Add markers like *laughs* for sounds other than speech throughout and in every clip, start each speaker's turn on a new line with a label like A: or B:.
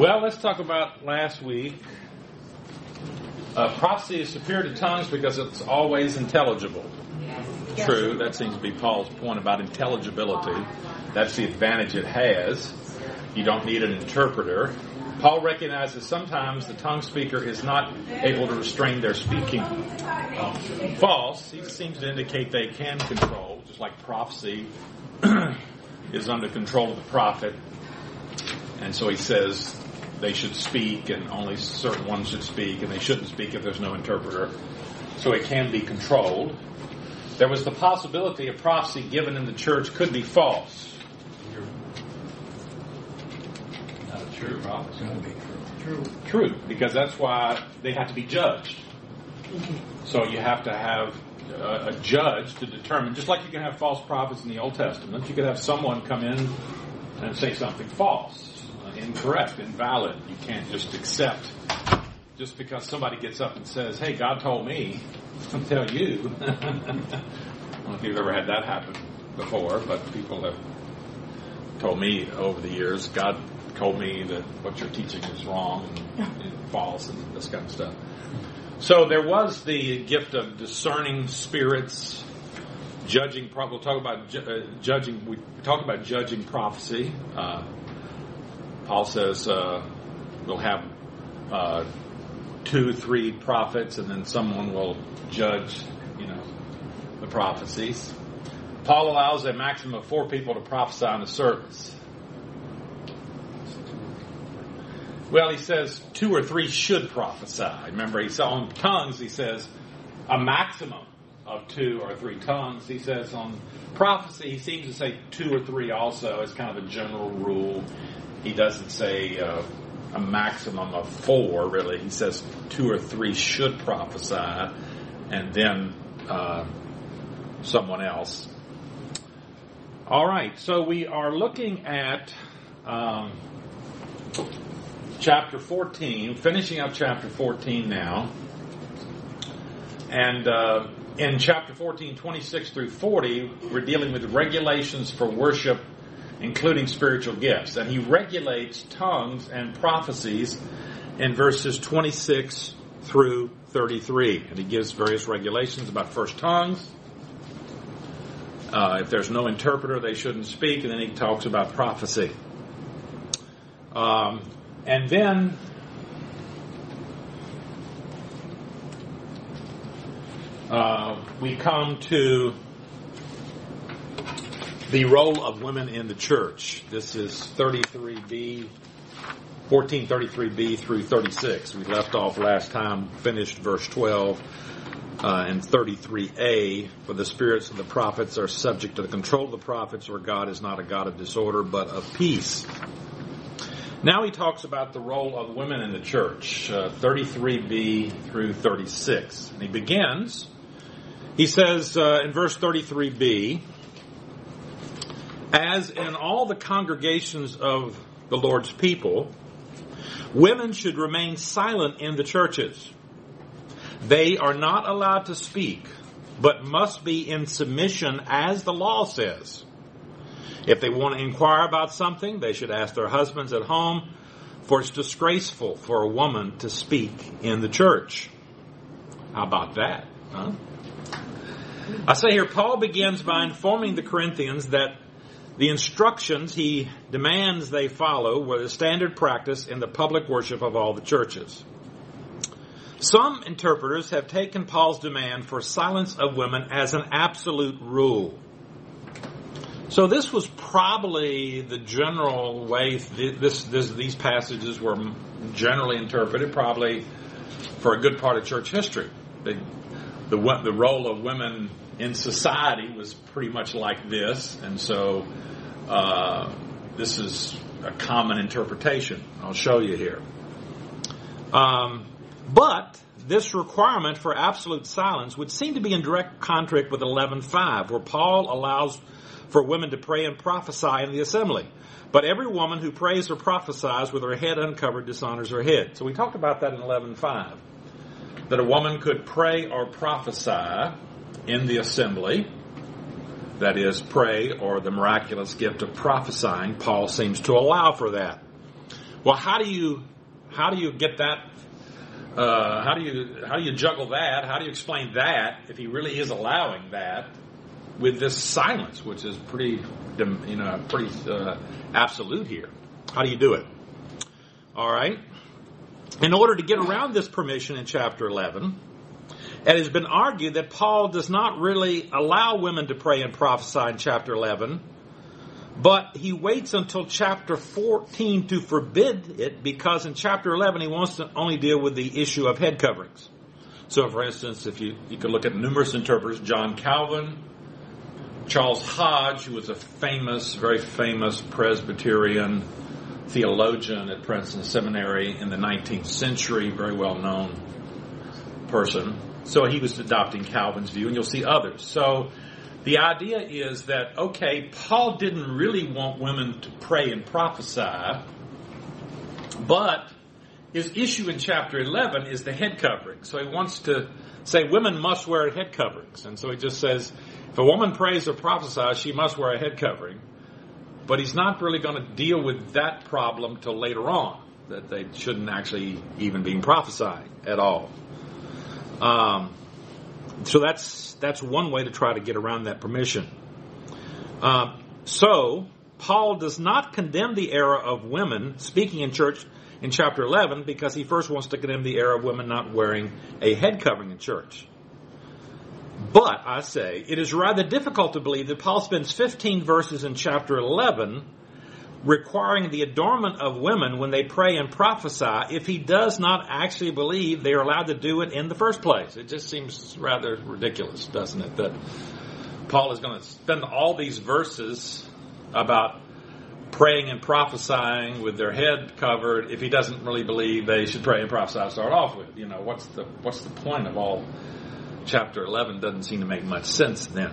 A: Well, let's talk about last week. Uh, prophecy is superior to tongues because it's always intelligible. True, that seems to be Paul's point about intelligibility. That's the advantage it has. You don't need an interpreter. Paul recognizes sometimes the tongue speaker is not able to restrain their speaking. False, he seems to indicate they can control, just like prophecy *clears throat* is under control of the prophet. And so he says they should speak and only certain ones should speak and they shouldn't speak if there's no interpreter. So it can be controlled. There was the possibility a prophecy given in the church could be false.
B: Not a true prophecy.
C: True.
A: True, because that's why they have to be judged. Mm-hmm. So you have to have a, a judge to determine, just like you can have false prophets in the Old Testament, you could have someone come in and say something false, incorrect, invalid. You can't just accept just because somebody gets up and says, "Hey, God told me," *laughs* I'll tell you. *laughs* I don't know if you've ever had that happen before, but people have told me over the years, God told me that what you're teaching is wrong and, *laughs* and false and this kind of stuff. So there was the gift of discerning spirits, judging. We'll talk about ju- uh, judging. We talk about judging prophecy. Uh, Paul says uh, we'll have uh, two, three prophets, and then someone will judge. You know, the prophecies. Paul allows a maximum of four people to prophesy in a service. Well, he says two or three should prophesy. Remember, he said on tongues, he says a maximum of two or three tongues. He says on prophecy, he seems to say two or three also as kind of a general rule. He doesn't say uh, a maximum of four, really. He says two or three should prophesy, and then uh, someone else. All right, so we are looking at. Um, chapter 14, finishing up chapter 14 now. And uh, in chapter 14, 26 through 40, we're dealing with regulations for worship, including spiritual gifts. And he regulates tongues and prophecies in verses 26 through 33. And he gives various regulations about first tongues. Uh, if there's no interpreter, they shouldn't speak. And then he talks about prophecy. Um, and then uh, we come to the role of women in the church. This is 33b, 1433b through 36. We left off last time, finished verse 12. Uh, and 33a, for the spirits of the prophets are subject to the control of the prophets, for God is not a God of disorder, but of peace. Now he talks about the role of women in the church, uh, 33b through 36. And he begins, he says uh, in verse 33b, as in all the congregations of the Lord's people, women should remain silent in the churches. They are not allowed to speak, but must be in submission as the law says. If they want to inquire about something, they should ask their husbands at home, for it's disgraceful for a woman to speak in the church. How about that? Huh? I say here, Paul begins by informing the Corinthians that the instructions he demands they follow were the standard practice in the public worship of all the churches. Some interpreters have taken Paul's demand for silence of women as an absolute rule. So this was probably the general way this, this, these passages were generally interpreted, probably for a good part of church history. The, the, the role of women in society was pretty much like this, and so uh, this is a common interpretation. I'll show you here. Um, but this requirement for absolute silence would seem to be in direct conflict with 11.5, where Paul allows for women to pray and prophesy in the assembly. But every woman who prays or prophesies with her head uncovered dishonors her head. So we talked about that in 11.5. That a woman could pray or prophesy in the assembly. That is, pray or the miraculous gift of prophesying. Paul seems to allow for that. Well, how do you how do you get that? Uh, how do you how do you juggle that? How do you explain that if he really is allowing that with this silence, which is pretty you know pretty uh, absolute here? How do you do it? All right. In order to get around this permission in chapter 11, it has been argued that Paul does not really allow women to pray and prophesy in chapter 11 but he waits until chapter 14 to forbid it because in chapter 11 he wants to only deal with the issue of head coverings. So, for instance, if you, you could look at numerous interpreters, John Calvin, Charles Hodge, who was a famous, very famous Presbyterian theologian at Princeton Seminary in the 19th century, very well known person. So he was adopting Calvin's view, and you'll see others. So the idea is that, okay, Paul didn't really want women to pray and prophesy, but his issue in chapter 11 is the head covering. So he wants to say women must wear head coverings. And so he just says, if a woman prays or prophesies, she must wear a head covering. But he's not really going to deal with that problem till later on, that they shouldn't actually even be prophesying at all. Um, so that's that's one way to try to get around that permission. Uh, so Paul does not condemn the error of women speaking in church in chapter 11 because he first wants to condemn the error of women not wearing a head covering in church. But I say it is rather difficult to believe that Paul spends 15 verses in chapter 11 requiring the adornment of women when they pray and prophesy if he does not actually believe they are allowed to do it in the first place. It just seems rather ridiculous, doesn't it? That Paul is going to spend all these verses about praying and prophesying with their head covered if he doesn't really believe they should pray and prophesy to start off with. You know, what's the what's the point of all chapter 11 doesn't seem to make much sense then.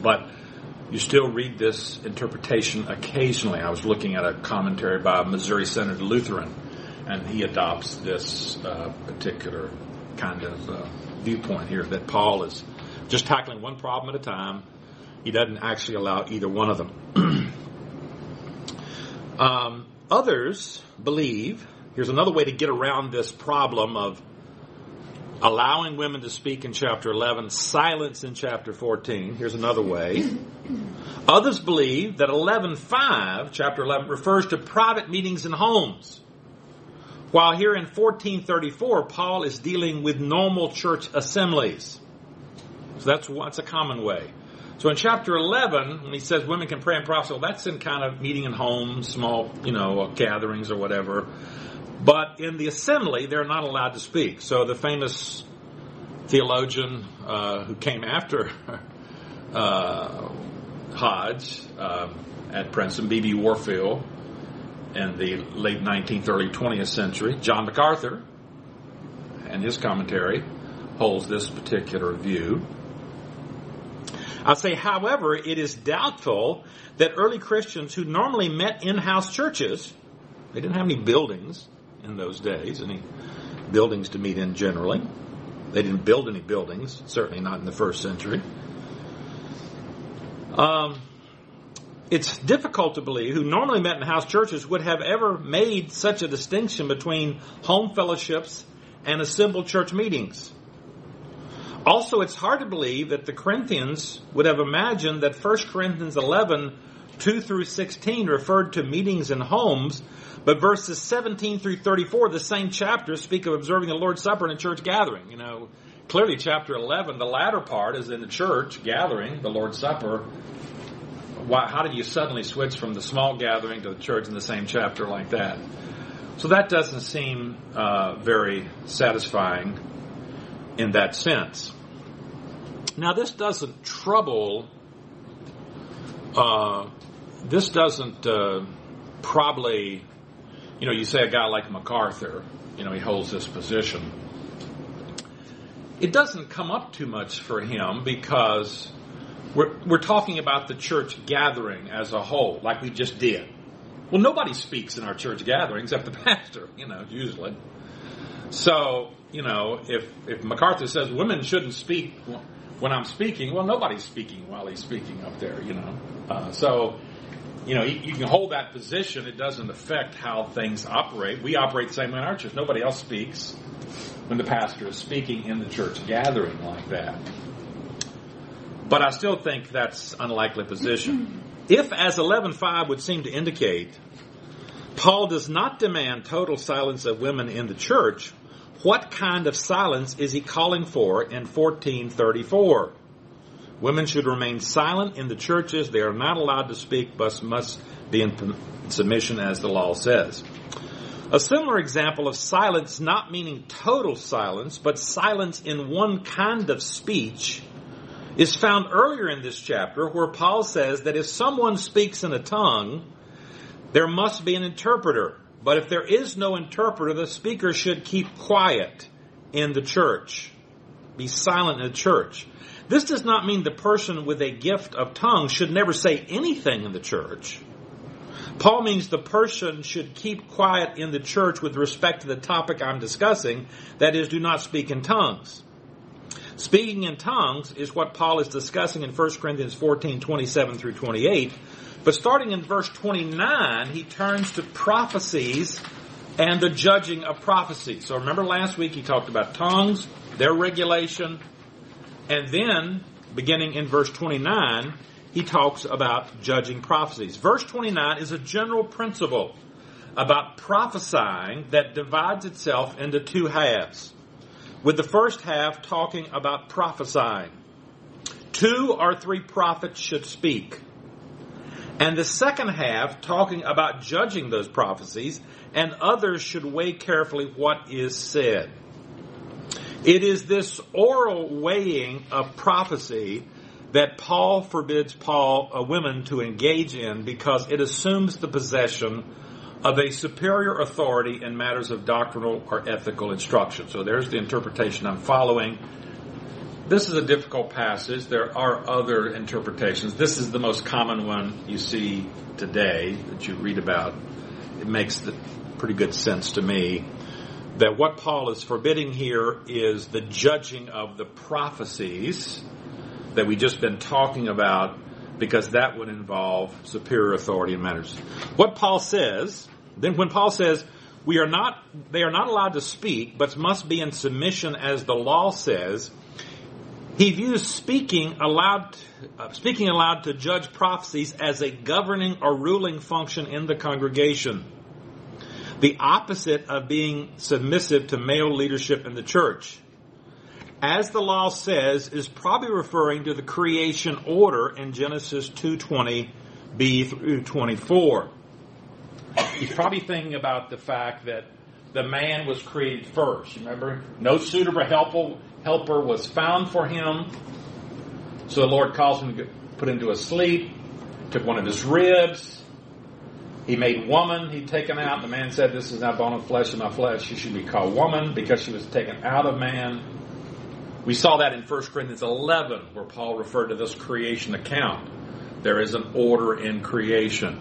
A: But you still read this interpretation occasionally. I was looking at a commentary by a Missouri Synod Lutheran, and he adopts this uh, particular kind of uh, viewpoint here that Paul is just tackling one problem at a time. He doesn't actually allow either one of them. *clears throat* um, others believe, here's another way to get around this problem of allowing women to speak in chapter 11, silence in chapter 14. Here's another way. Others believe that 11.5, chapter 11, refers to private meetings in homes. While here in 1434, Paul is dealing with normal church assemblies. So that's, that's a common way. So in chapter 11, when he says women can pray and prophesy, well, that's in kind of meeting in homes, small, you know, gatherings or whatever. But in the assembly, they're not allowed to speak. So the famous theologian uh, who came after *laughs* uh, Hodge um, at Princeton, B.B. Warfield, in the late 19th, early 20th century, John MacArthur, and his commentary holds this particular view. I say, however, it is doubtful that early Christians who normally met in house churches, they didn't have any buildings, in those days, any buildings to meet in generally. They didn't build any buildings, certainly not in the first century. Um, it's difficult to believe who normally met in house churches would have ever made such a distinction between home fellowships and assembled church meetings. Also, it's hard to believe that the Corinthians would have imagined that 1 Corinthians 11, 2 through 16 referred to meetings in homes but verses 17 through 34, the same chapter, speak of observing the Lord's Supper in a church gathering. You know, clearly chapter 11, the latter part is in the church gathering, the Lord's Supper. Why, how did you suddenly switch from the small gathering to the church in the same chapter like that? So that doesn't seem uh, very satisfying in that sense. Now, this doesn't trouble. Uh, this doesn't uh, probably you know, you say a guy like MacArthur, you know, he holds this position. It doesn't come up too much for him because we're, we're talking about the church gathering as a whole, like we just did. Well, nobody speaks in our church gathering except the *laughs* pastor, you know, usually. So, you know, if, if MacArthur says women shouldn't speak when I'm speaking, well, nobody's speaking while he's speaking up there, you know. Uh, so you know, you, you can hold that position. It doesn't affect how things operate. We operate the same way in our church. Nobody else speaks when the pastor is speaking in the church gathering like that. But I still think that's unlikely position. Mm-hmm. If, as 11.5 would seem to indicate, Paul does not demand total silence of women in the church, what kind of silence is he calling for in 1434? Women should remain silent in the churches. They are not allowed to speak, but must be in submission as the law says. A similar example of silence not meaning total silence, but silence in one kind of speech is found earlier in this chapter where Paul says that if someone speaks in a tongue, there must be an interpreter. But if there is no interpreter, the speaker should keep quiet in the church. Be silent in the church. This does not mean the person with a gift of tongues should never say anything in the church. Paul means the person should keep quiet in the church with respect to the topic I'm discussing, that is, do not speak in tongues. Speaking in tongues is what Paul is discussing in 1 Corinthians 14, 27 through 28. But starting in verse 29, he turns to prophecies and the judging of prophecy. So remember last week he talked about tongues, their regulation, and then beginning in verse 29, he talks about judging prophecies. Verse 29 is a general principle about prophesying that divides itself into two halves with the first half talking about prophesying. Two or three prophets should speak. And the second half talking about judging those prophecies, and others should weigh carefully what is said. It is this oral weighing of prophecy that Paul forbids Paul uh, women to engage in because it assumes the possession of a superior authority in matters of doctrinal or ethical instruction. So there's the interpretation I'm following. This is a difficult passage. There are other interpretations. This is the most common one you see today that you read about. It makes pretty good sense to me that what Paul is forbidding here is the judging of the prophecies that we've just been talking about because that would involve superior authority in matters. What Paul says then when Paul says, we are not, they are not allowed to speak, but must be in submission as the law says, he views speaking aloud, uh, speaking aloud to judge prophecies as a governing or ruling function in the congregation. The opposite of being submissive to male leadership in the church. As the law says, is probably referring to the creation order in Genesis 2:20 b through 24 he's probably thinking about the fact that the man was created first. Remember, no suitable helper, helper was found for him. So the Lord calls him to put him to a sleep, took one of his ribs. He made woman, he'd taken out. The man said, This is now bone and flesh of my flesh. She should be called woman because she was taken out of man. We saw that in 1 Corinthians 11, where Paul referred to this creation account. There is an order in creation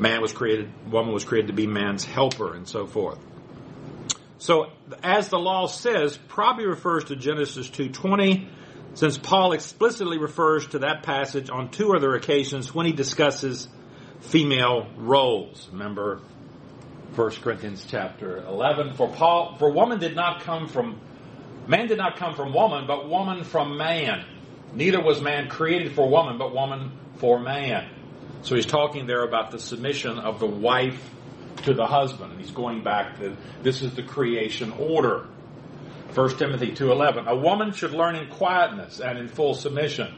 A: man was created, woman was created to be man's helper, and so forth. So, as the law says, probably refers to Genesis 2.20, since Paul explicitly refers to that passage on two other occasions when he discusses female roles. Remember 1 Corinthians chapter 11. For Paul, for woman did not come from, man did not come from woman, but woman from man. Neither was man created for woman, but woman for man. So he's talking there about the submission of the wife to the husband. And he's going back to this is the creation order. 1 Timothy 2:11 A woman should learn in quietness and in full submission.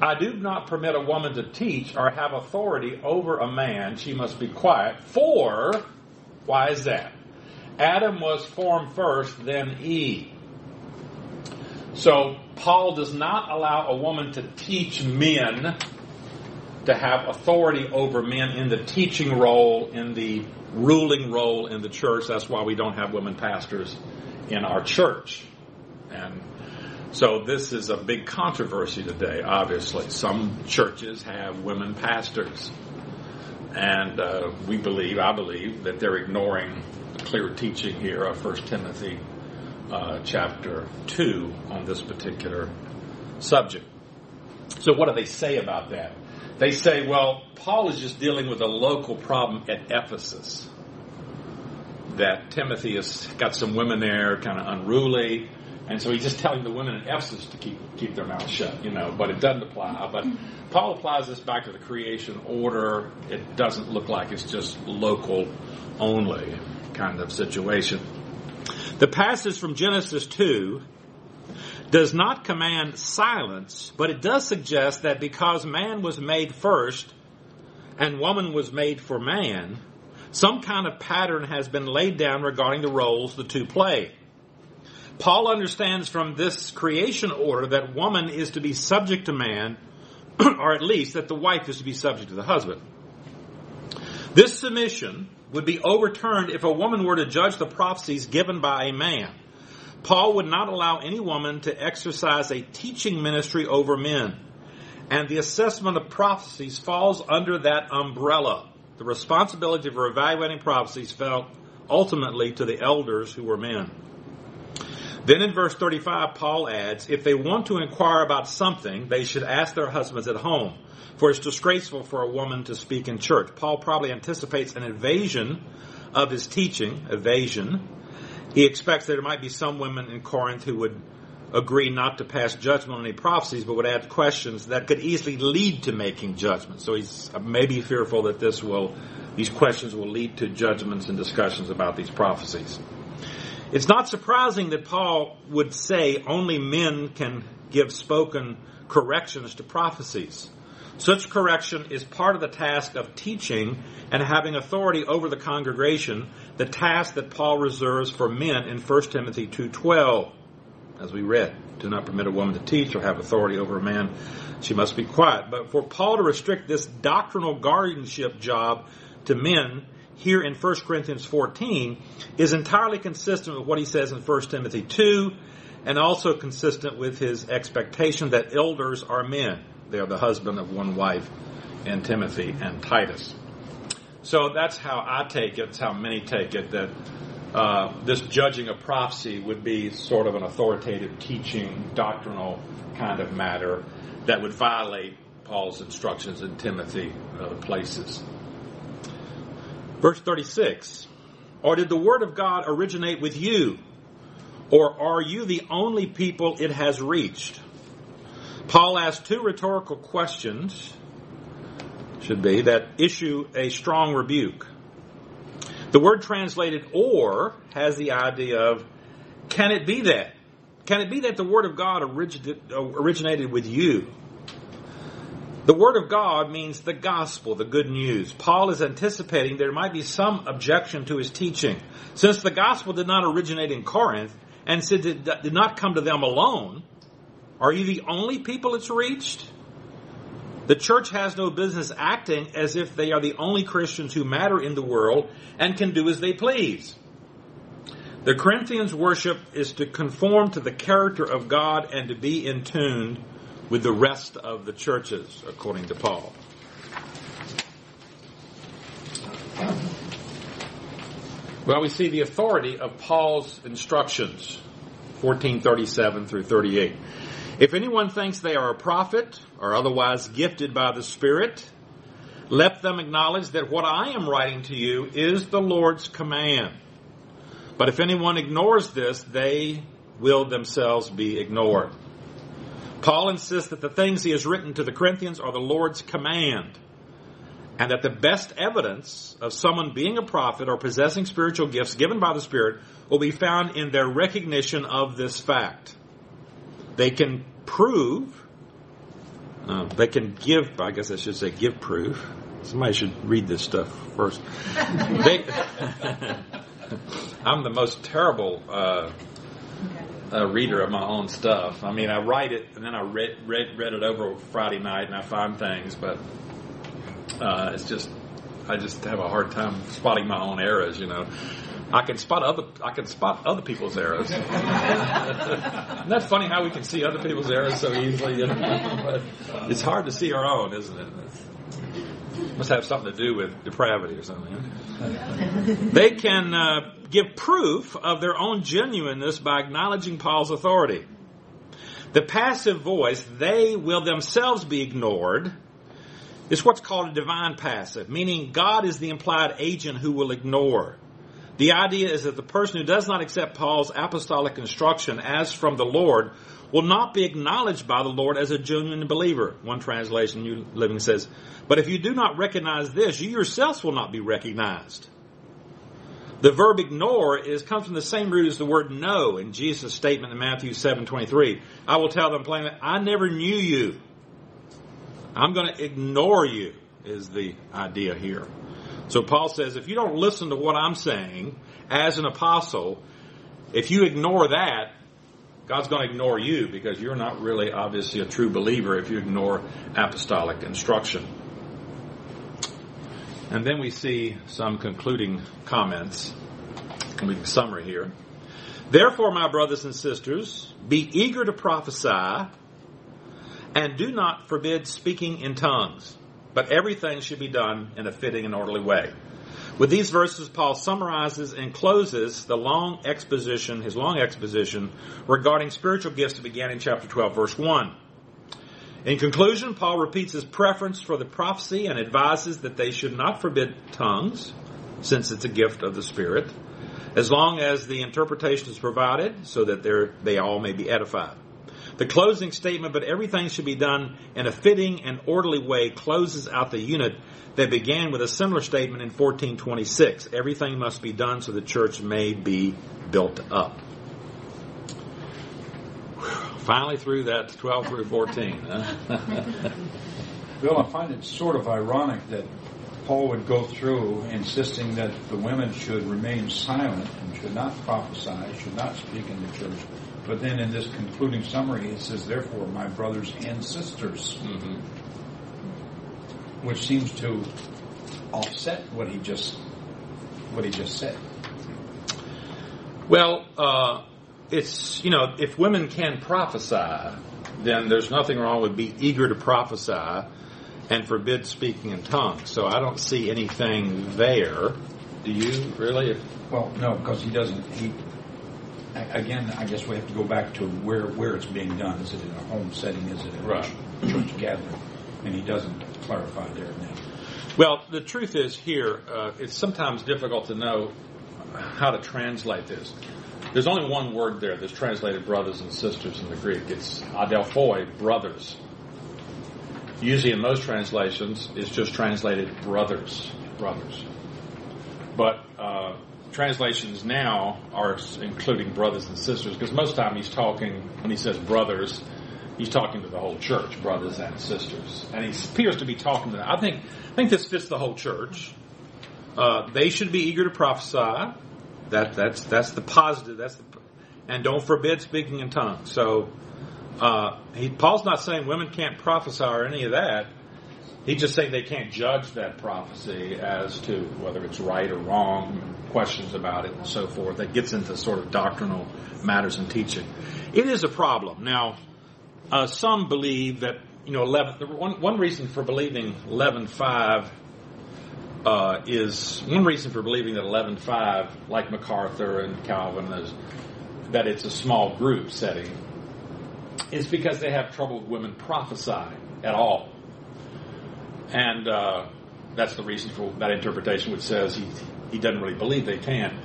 A: I do not permit a woman to teach or have authority over a man. She must be quiet. For why is that? Adam was formed first, then Eve. So Paul does not allow a woman to teach men to have authority over men in the teaching role, in the ruling role in the church. That's why we don't have women pastors in our church. And so this is a big controversy today, obviously. Some churches have women pastors. And uh, we believe, I believe, that they're ignoring the clear teaching here of 1 Timothy uh, chapter 2 on this particular subject. So what do they say about that? they say, well, Paul is just dealing with a local problem at Ephesus. That Timothy has got some women there, kind of unruly, and so he's just telling the women in Ephesus to keep keep their mouths shut, you know. But it doesn't apply. But Paul applies this back to the creation order. It doesn't look like it's just local only kind of situation. The passage from Genesis two does not command silence, but it does suggest that because man was made first and woman was made for man, some kind of pattern has been laid down regarding the roles the two play. Paul understands from this creation order that woman is to be subject to man, *clears throat* or at least that the wife is to be subject to the husband. This submission would be overturned if a woman were to judge the prophecies given by a man. Paul would not allow any woman to exercise a teaching ministry over men. And the assessment of prophecies falls under that umbrella. The responsibility for evaluating prophecies fell ultimately to the elders who were men. Then in verse 35, Paul adds, if they want to inquire about something, they should ask their husbands at home, for it's disgraceful for a woman to speak in church. Paul probably anticipates an evasion of his teaching, evasion, he expects that there might be some women in Corinth who would agree not to pass judgment on any prophecies, but would add questions that could easily lead to making judgments. So he's uh, maybe fearful that this will, these questions will lead to judgments and discussions about these prophecies. It's not surprising that Paul would say only men can give spoken corrections to prophecies. Such correction is part of the task of teaching and having authority over the congregation, the task that Paul reserves for men in 1 Timothy 2:12. As we read, do not permit a woman to teach or have authority over a man. She must be quiet. But for Paul to restrict this doctrinal guardianship job to men here in 1 Corinthians 14 is entirely consistent with what he says in 1 Timothy 2 and also consistent with his expectation that elders are men. They are the husband of one wife in Timothy and Titus. So that's how I take it. It's how many take it that uh, this judging of prophecy would be sort of an authoritative teaching, doctrinal kind of matter that would violate Paul's instructions in Timothy and other places. Verse 36 Or did the Word of God originate with you? Or are you the only people it has reached? Paul asks two rhetorical questions, should be, that issue a strong rebuke. The word translated or has the idea of can it be that? Can it be that the Word of God uh, originated with you? The Word of God means the gospel, the good news. Paul is anticipating there might be some objection to his teaching. Since the gospel did not originate in Corinth, and since it did not come to them alone, are you the only people it's reached? The church has no business acting as if they are the only Christians who matter in the world and can do as they please. The Corinthians worship is to conform to the character of God and to be in tune with the rest of the churches, according to Paul. Well, we see the authority of Paul's instructions, 1437 through 38. If anyone thinks they are a prophet or otherwise gifted by the Spirit, let them acknowledge that what I am writing to you is the Lord's command. But if anyone ignores this, they will themselves be ignored. Paul insists that the things he has written to the Corinthians are the Lord's command, and that the best evidence of someone being a prophet or possessing spiritual gifts given by the Spirit will be found in their recognition of this fact. They can prove, uh, they can give, I guess I should say give proof. Somebody should read this stuff first. they, *laughs* I'm the most terrible uh, a reader of my own stuff. I mean, I write it and then I read read, read it over Friday night and I find things, but uh, it's just I just have a hard time spotting my own errors. You know, I can spot other I can spot other people's errors. Isn't that funny how we can see other people's errors so easily? You know? but it's hard to see our own, isn't it? must have something to do with depravity or something. they can uh, give proof of their own genuineness by acknowledging Paul's authority. The passive voice, they will themselves be ignored, is what's called a divine passive, meaning God is the implied agent who will ignore. The idea is that the person who does not accept Paul's apostolic instruction as from the Lord will not be acknowledged by the Lord as a genuine believer. One translation, New Living says, But if you do not recognize this, you yourselves will not be recognized. The verb ignore is comes from the same root as the word know in Jesus' statement in Matthew 7:23. I will tell them plainly, I never knew you. I'm going to ignore you is the idea here. So Paul says, if you don't listen to what I'm saying as an apostle, if you ignore that, God's going to ignore you because you're not really obviously a true believer if you ignore apostolic instruction. And then we see some concluding comments. We can summary here. Therefore, my brothers and sisters, be eager to prophesy and do not forbid speaking in tongues, but everything should be done in a fitting and orderly way. With these verses, Paul summarizes and closes the long exposition, his long exposition regarding spiritual gifts that began in chapter 12, verse 1. In conclusion, Paul repeats his preference for the prophecy and advises that they should not forbid tongues, since it's a gift of the Spirit, as long as the interpretation is provided so that they all may be edified. The closing statement, but everything should be done in a fitting and orderly way, closes out the unit that began with a similar statement in 1426. Everything must be done so the church may be built up. Finally, through that 12 through 14. Huh? *laughs*
C: Bill, I find it sort of ironic that Paul would go through insisting that the women should remain silent and should not prophesy, should not speak in the church. But then in this concluding summary, it says, therefore, my brothers and sisters. Mm-hmm which seems to offset what he just what he just said.
A: Well, uh, it's you know if women can prophesy, then there's nothing wrong with be eager to prophesy and forbid speaking in tongues. So I don't see anything there. Do you really?
C: Well, no, because he doesn't. He again, I guess we have to go back to where where it's being done. Is it in a home setting? Is it in a church gathering? And he doesn't clarify there now.
A: Well, the truth is here, uh, it's sometimes difficult to know how to translate this. There's only one word there that's translated brothers and sisters in the Greek. It's adelphoi, brothers. Usually in most translations, it's just translated brothers, brothers. But uh, translations now are including brothers and sisters because most of the time he's talking, when he says brothers, he's talking to the whole church, brothers and sisters, and he appears to be talking to them. I think I think this fits the whole church. Uh, they should be eager to prophesy. That that's that's the positive. That's the, and don't forbid speaking in tongues. So uh, he, Paul's not saying women can't prophesy or any of that. He's just saying they can't judge that prophecy as to whether it's right or wrong, questions about it, and so forth. That gets into sort of doctrinal matters and teaching. It is a problem. Now, uh, some believe that you know eleven. One one reason for believing eleven five uh, is one reason for believing that eleven five, like MacArthur and Calvin, is that it's a small group setting. Is because they have trouble with women prophesying at all, and uh, that's the reason for that interpretation, which says he he doesn't really believe they can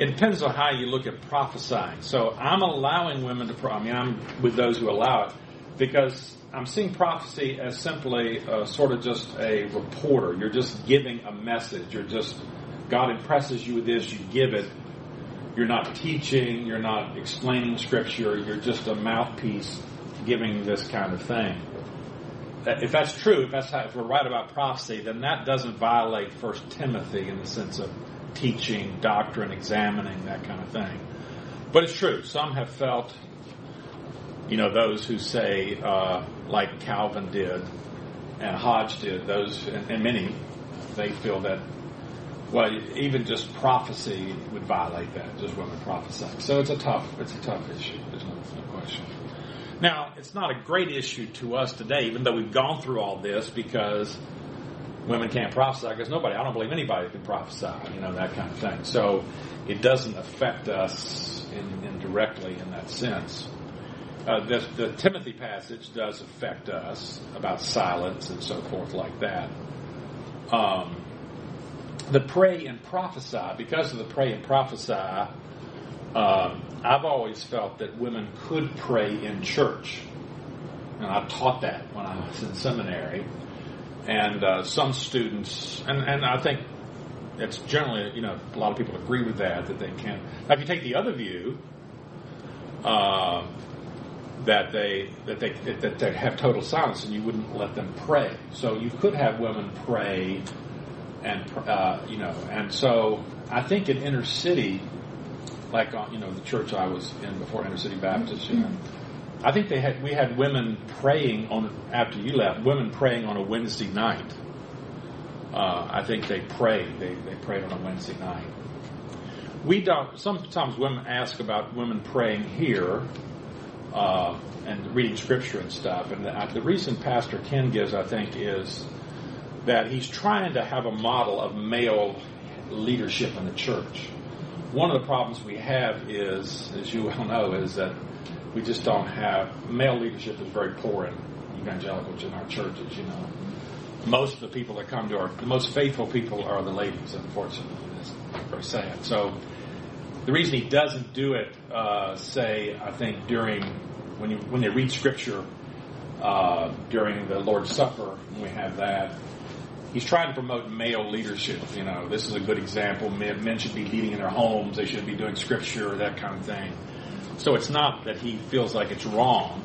A: it depends on how you look at prophesying. So I'm allowing women to, pro- I mean, I'm with those who allow it because I'm seeing prophecy as simply uh, sort of just a reporter. You're just giving a message. You're just, God impresses you with this, you give it. You're not teaching, you're not explaining scripture, you're just a mouthpiece giving this kind of thing. If that's true, if that's how, if we're right about prophecy, then that doesn't violate First Timothy in the sense of teaching, doctrine, examining, that kind of thing. But it's true. Some have felt, you know, those who say, uh, like Calvin did and Hodge did, those, and, and many, they feel that, well, even just prophecy would violate that, just women prophesying. So it's a tough, it's a tough issue. There's no, no question. Now, it's not a great issue to us today, even though we've gone through all this, because women can't prophesy because nobody, I don't believe anybody can prophesy, you know, that kind of thing. So it doesn't affect us in, indirectly in that sense. Uh, the, the Timothy passage does affect us about silence and so forth like that. Um, the pray and prophesy, because of the pray and prophesy, uh, I've always felt that women could pray in church. And I taught that when I was in seminary. And uh, some students, and, and I think it's generally, you know, a lot of people agree with that, that they can. Now, if you take the other view, uh, that they that they that they have total silence and you wouldn't let them pray. So you could have women pray, and uh, you know, and so I think in inner city, like uh, you know the church I was in before Inner City Baptist, you know, I think they had we had women praying on after you left, women praying on a Wednesday night. Uh, I think they prayed. They they prayed on a Wednesday night. We don't. Sometimes women ask about women praying here uh, and reading scripture and stuff. And the, uh, the reason Pastor Ken gives, I think, is that he's trying to have a model of male leadership in the church. One of the problems we have is, as you well know, is that we just don't have male leadership is very poor in evangelicals in our churches. You know, most of the people that come to our the most faithful people are the ladies. Unfortunately, it's very sad. So the reason he doesn't do it, uh, say, I think during when you when they read scripture uh, during the Lord's Supper, when we have that, he's trying to promote male leadership. You know, this is a good example. Men, men should be leading in their homes. They should be doing scripture, that kind of thing. So it's not that he feels like it's wrong.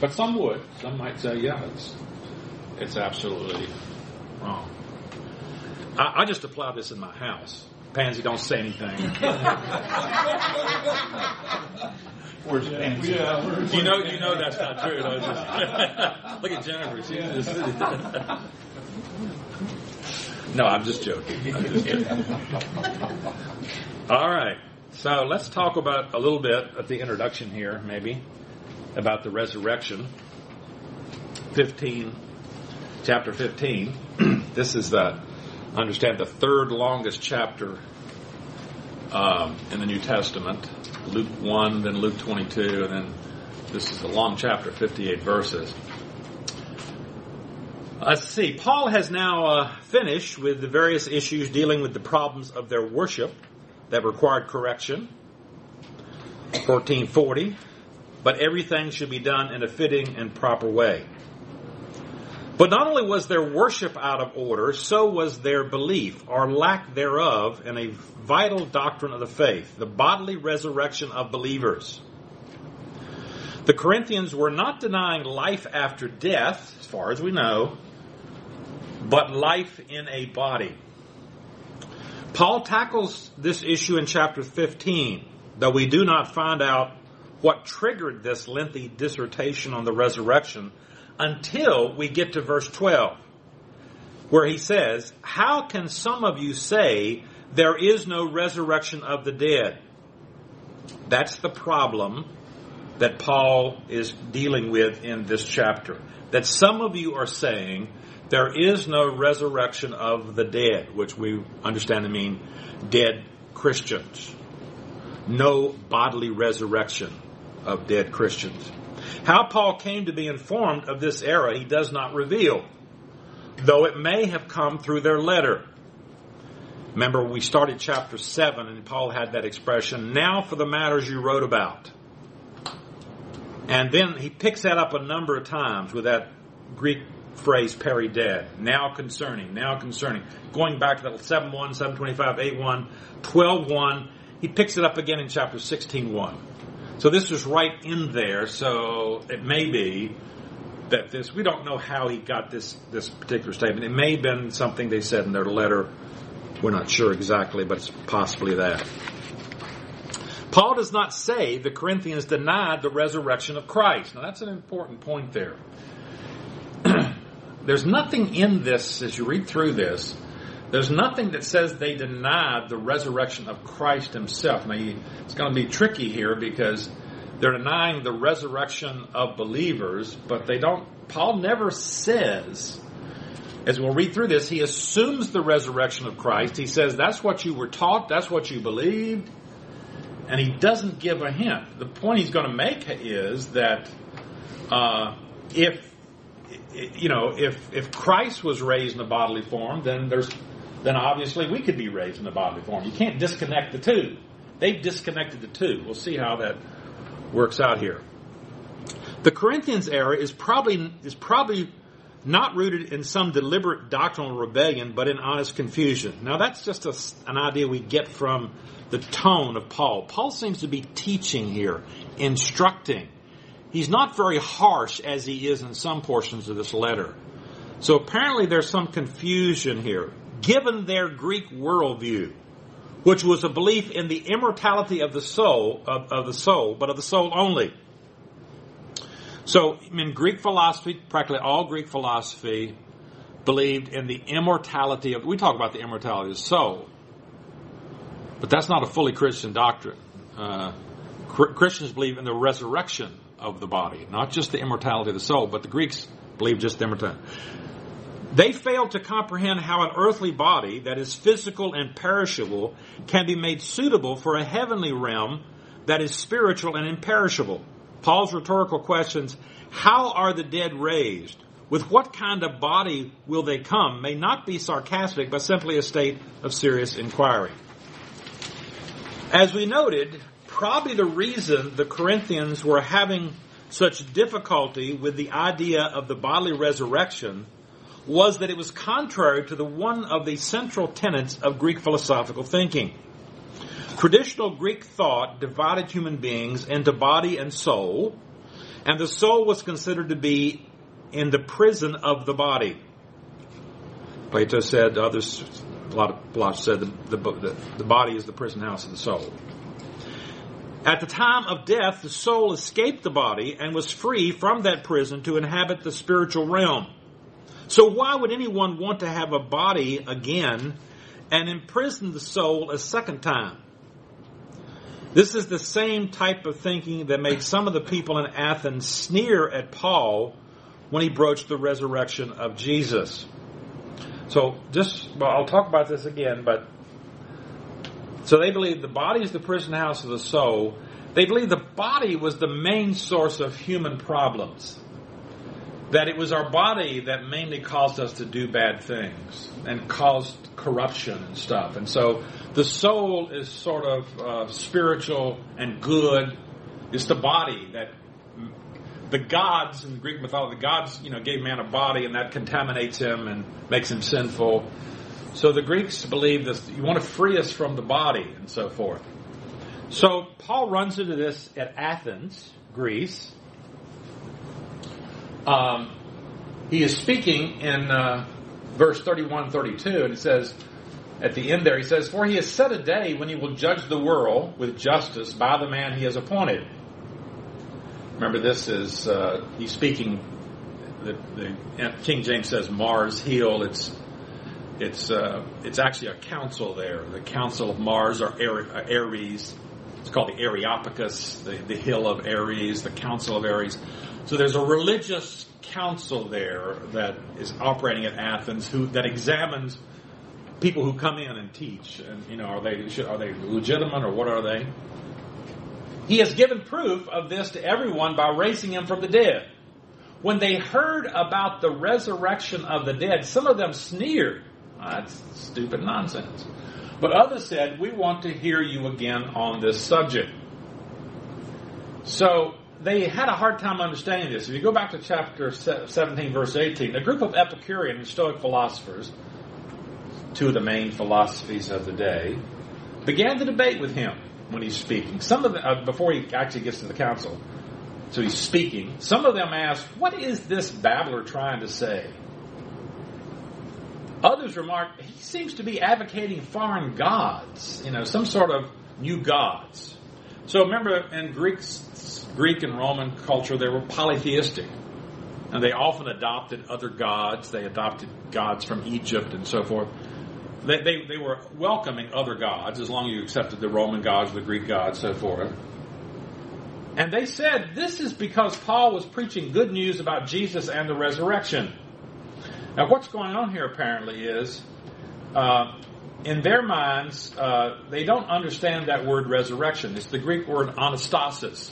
A: But some would. Some might say, yeah, it's it's absolutely wrong. I, I just apply this in my house. Pansy, don't say anything. *laughs*
C: Where's Pansy?
B: Yeah,
A: you know, you know that's not true. Just, *laughs* look at Jennifer. She's just, *laughs* no, I'm just joking. I'm just kidding. All right. So let's talk about a little bit at the introduction here, maybe, about the resurrection. 15, chapter 15. *clears throat* this is the understand the third longest chapter um, in the New Testament. Luke 1, then Luke 22, and then this is a long chapter, 58 verses. Let's see. Paul has now uh, finished with the various issues dealing with the problems of their worship that required correction. 1440. But everything should be done in a fitting and proper way. But not only was their worship out of order, so was their belief, or lack thereof, in a vital doctrine of the faith, the bodily resurrection of believers. The Corinthians were not denying life after death, as far as we know, but life in a body. Paul tackles this issue in chapter 15, though we do not find out what triggered this lengthy dissertation on the resurrection until we get to verse 12, where he says, How can some of you say there is no resurrection of the dead? That's the problem that Paul is dealing with in this chapter. That some of you are saying there is no resurrection of the dead, which we understand to mean dead Christians. No bodily resurrection of dead Christians. How Paul came to be informed of this error he does not reveal, though it may have come through their letter. Remember, we started chapter 7 and Paul had that expression, now for the matters you wrote about. And then he picks that up a number of times with that Greek phrase peri de. now concerning, now concerning. Going back to that 7 1, 7 25, 8 1, 12 1, he picks it up again in chapter 16 1. So this was right in there. So it may be that this, we don't know how he got this, this particular statement. It may have been something they said in their letter. We're not sure exactly, but it's possibly that. Paul does not say the Corinthians denied the resurrection of Christ. Now that's an important point there. *clears throat* There's nothing in this, as you read through this, there's nothing that says they denied the resurrection of Christ himself. Now, it's going to be tricky here because they're denying the resurrection of believers, but they don't, Paul never says, as we'll read through this, he assumes the resurrection of Christ. He says, that's what you were taught, that's what you believed. and he doesn't give a hint. The point he's going to make is that uh, if you know if if Christ was raised in a bodily form, then there's then obviously we could be raised in a bodily form. You can't disconnect the two. They've disconnected the two. We'll see how that works out here. The Corinthians error is probably is probably not rooted in some deliberate doctrinal rebellion, but in honest confusion. Now that's just a, an idea we get from the tone of Paul. Paul seems to be teaching here, instructing. He's not very harsh as he is in some portions of this letter. So apparently there's some confusion here. Given their Greek worldview, which was a belief in the immortality of the soul, of, of the soul, but of the soul only. So in Greek philosophy, practically all Greek philosophy believed in the immortality of, we talk about the immortality of the soul. But that's not a fully Christian doctrine. Uh, Christians believe in the resurrection of the body, not just the immortality of the soul, but the Greeks believe just the immortality. They fail to comprehend how an earthly body that is physical and perishable can be made suitable for a heavenly realm that is spiritual and imperishable. Paul's rhetorical questions, how are the dead raised? With what kind of body will they come? may not be sarcastic, but simply a state of serious inquiry. As we noted, probably the reason the Corinthians were having such difficulty with the idea of the bodily resurrection was that it was contrary to the one of the central tenets of Greek philosophical thinking. Traditional Greek thought divided human beings into body and soul, and the soul was considered to be in the prison of the body. Plato said, others a lot of Blanche said the, the, the body is the prison house of the soul. At the time of death, the soul escaped the body and was free from that prison to inhabit the spiritual realm. So why would anyone want to have a body again and imprison the soul a second time? This is the same type of thinking that made some of the people in Athens sneer at Paul when he broached the resurrection of Jesus. So just, well, I'll talk about this again, but so they believe the body is the prison house of the soul. They believe the body was the main source of human problems. That it was our body that mainly caused us to do bad things and caused corruption and stuff. And so the soul is sort of uh, spiritual and good. It's the body that the gods in Greek mythology, the gods, you know, gave man a body and that contaminates him and makes him sinful. So the Greeks believe that you want to free us from the body and so forth. So Paul runs into this at Athens, Greece. Um, he is speaking in uh, verse 31 32, and he says, at the end there, he says, For he has set a day when he will judge the world with justice by the man he has appointed. Remember, this is uh, he's speaking. The, the, King James says Mars Hill. It's it's uh, it's actually a council there. The Council of Mars or uh, Ares. It's called the Areopagus, the, the hill of Ares, the Council of Ares. So there's a religious council there that is operating at Athens who that examines people who come in and teach. And you know, are they are they legitimate or what are they? He has given proof of this to everyone by raising him from the dead. When they heard about the resurrection of the dead, some of them sneered. Oh, that's stupid nonsense. But others said, We want to hear you again on this subject. So they had a hard time understanding this. If you go back to chapter 17, verse 18, a group of Epicurean and Stoic philosophers, two of the main philosophies of the day, began to debate with him when he's speaking. Some of them, uh, before he actually gets to the council, so he's speaking. Some of them ask, "What is this babbler trying to say?" Others remarked, "He seems to be advocating foreign gods, you know, some sort of new gods." So remember, in Greeks, Greek and Roman culture, they were polytheistic. And they often adopted other gods. They adopted gods from Egypt and so forth they, they, they were welcoming other gods as long as you accepted the Roman gods, the Greek gods, so forth. And they said this is because Paul was preaching good news about Jesus and the resurrection. Now, what's going on here apparently is uh, in their minds, uh, they don't understand that word resurrection. It's the Greek word anastasis.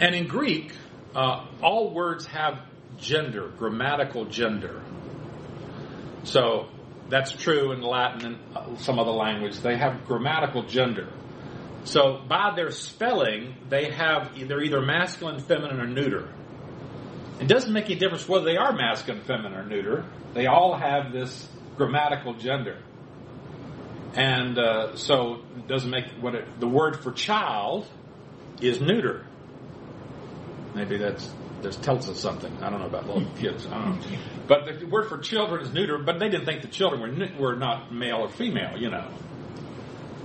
A: And in Greek, uh, all words have gender, grammatical gender. So that's true in Latin and uh, some other language. They have grammatical gender. So by their spelling, they have they're either masculine, feminine, or neuter. It doesn't make any difference whether they are masculine, feminine, or neuter. They all have this grammatical gender, and uh, so it doesn't make what it, the word for child is neuter. Maybe that's that tells us something. I don't know about little kids. I don't know. But the word for children is neuter. But they didn't think the children were were not male or female. You know.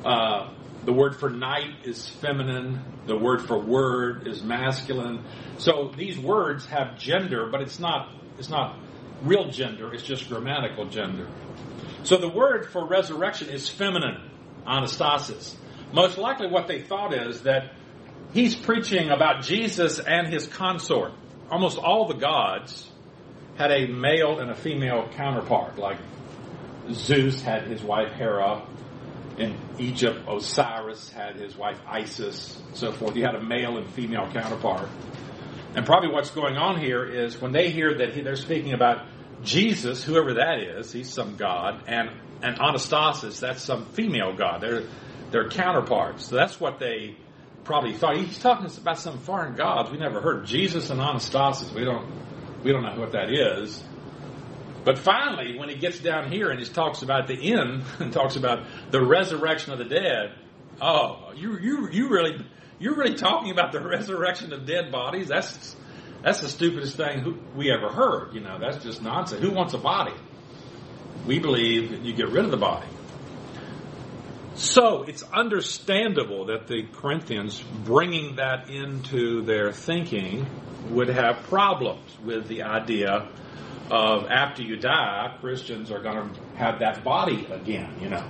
A: Uh, the word for night is feminine. The word for word is masculine. So these words have gender, but it's not it's not real gender. It's just grammatical gender. So the word for resurrection is feminine, anastasis. Most likely, what they thought is that he's preaching about Jesus and his consort. Almost all the gods had a male and a female counterpart, like Zeus had his wife Hera, in Egypt, Osiris had his wife Isis, so forth. You had a male and female counterpart. And probably what's going on here is when they hear that he, they're speaking about Jesus, whoever that is, he's some god, and and Anastasis, that's some female god. They're they're counterparts. So that's what they probably thought. He's talking about some foreign gods we never heard. Jesus and Anastasis, we don't we don't know what that is. But finally, when he gets down here and he talks about the end *laughs* and talks about the resurrection of the dead, oh, you you you really you're really talking about the *laughs* resurrection of dead bodies? That's that's the stupidest thing we ever heard. You know, that's just nonsense. Who wants a body? We believe you get rid of the body. So it's understandable that the Corinthians, bringing that into their thinking, would have problems with the idea of after you die, Christians are going to have that body again, you know.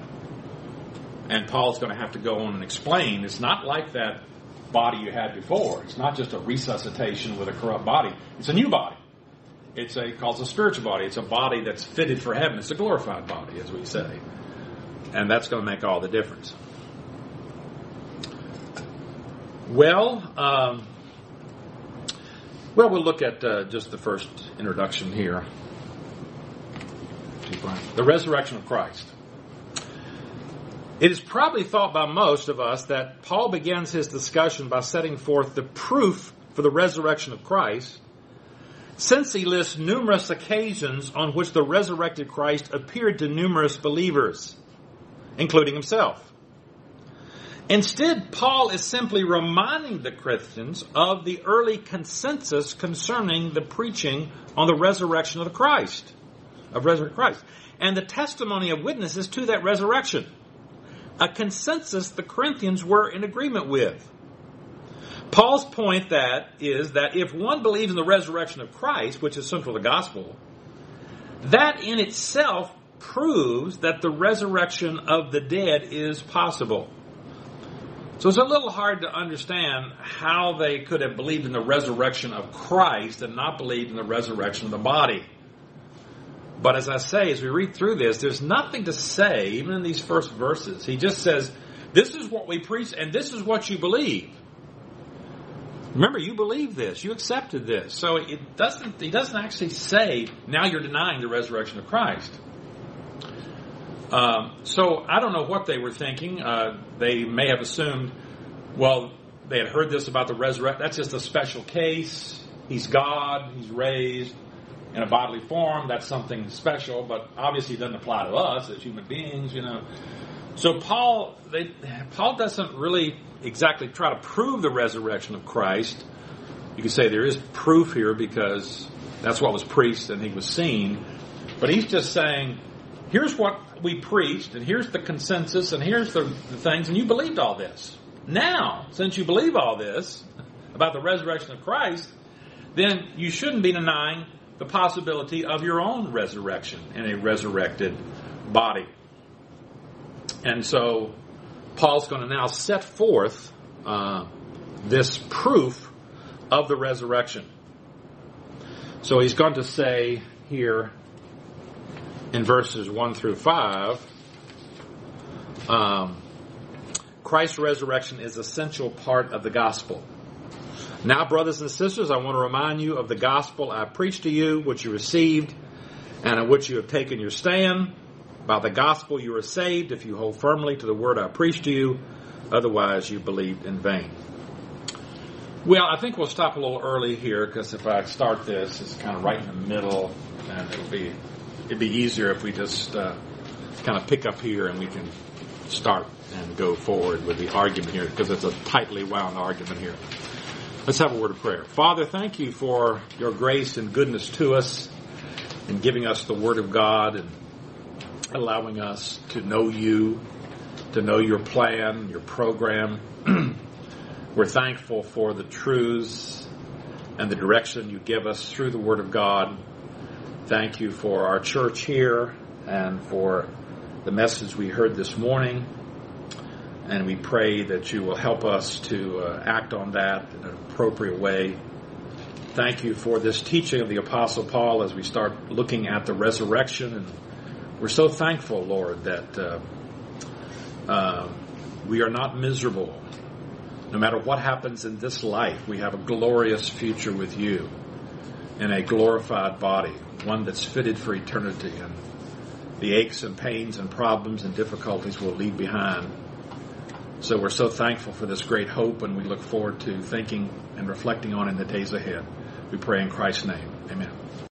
A: And Paul's going to have to go on and explain it's not like that body you had before. It's not just a resuscitation with a corrupt body. It's a new body. It's a calls a spiritual body. It's a body that's fitted for heaven. It's a glorified body, as we say. And that's going to make all the difference. Well, um, well, we'll look at uh, just the first introduction here. The resurrection of Christ. It is probably thought by most of us that Paul begins his discussion by setting forth the proof for the resurrection of Christ, since he lists numerous occasions on which the resurrected Christ appeared to numerous believers, including himself. Instead, Paul is simply reminding the Christians of the early consensus concerning the preaching on the resurrection of the Christ, of resurrected Christ, and the testimony of witnesses to that resurrection. A consensus the Corinthians were in agreement with. Paul's point that is that if one believes in the resurrection of Christ, which is central to the gospel, that in itself proves that the resurrection of the dead is possible. So it's a little hard to understand how they could have believed in the resurrection of Christ and not believed in the resurrection of the body. But as I say, as we read through this, there's nothing to say, even in these first verses. He just says, This is what we preach, and this is what you believe. Remember, you believe this, you accepted this. So it doesn't, he doesn't actually say, Now you're denying the resurrection of Christ. Um, so I don't know what they were thinking. Uh, they may have assumed, well, they had heard this about the resurrection. That's just a special case. He's God. He's raised in a bodily form. That's something special, but obviously it doesn't apply to us as human beings, you know. So Paul, they, Paul doesn't really exactly try to prove the resurrection of Christ. You could say there is proof here because that's what was preached and he was seen. But he's just saying, here's what we preached, and here's the consensus, and here's the, the things, and you believed all this. Now, since you believe all this about the resurrection of Christ, then you shouldn't be denying the possibility of your own resurrection in a resurrected body. And so, Paul's going to now set forth uh, this proof of the resurrection. So he's going to say here in verses 1 through 5, um, Christ's resurrection is essential part of the gospel. Now, brothers and sisters, I want to remind you of the gospel I preached to you, which you received, and in which you have taken your stand. By the gospel you are saved if you hold firmly to the word I preached to you, otherwise you believed in vain. Well, I think we'll stop a little early here because if I start this, it's kind of right in the middle, and it'll be it'd be easier if we just uh, kind of pick up here and we can start and go forward with the argument here because it's a tightly wound argument here. Let's have a word of prayer. Father, thank you for your grace and goodness to us in giving us the Word of God and allowing us to know you, to know your plan, your program. *clears throat* We're thankful for the truths and the direction you give us through the Word of God. Thank you for our church here and for the message we heard this morning. And we pray that you will help us to uh, act on that in an appropriate way. Thank you for this teaching of the Apostle Paul as we start looking at the resurrection. And we're so thankful, Lord, that uh, uh, we are not miserable. No matter what happens in this life, we have a glorious future with you in a glorified body, one that's fitted for eternity. And the aches and pains and problems and difficulties we'll leave behind so we're so thankful for this great hope, and we look forward to thinking and reflecting on in the days ahead. We pray in Christ's name. Amen.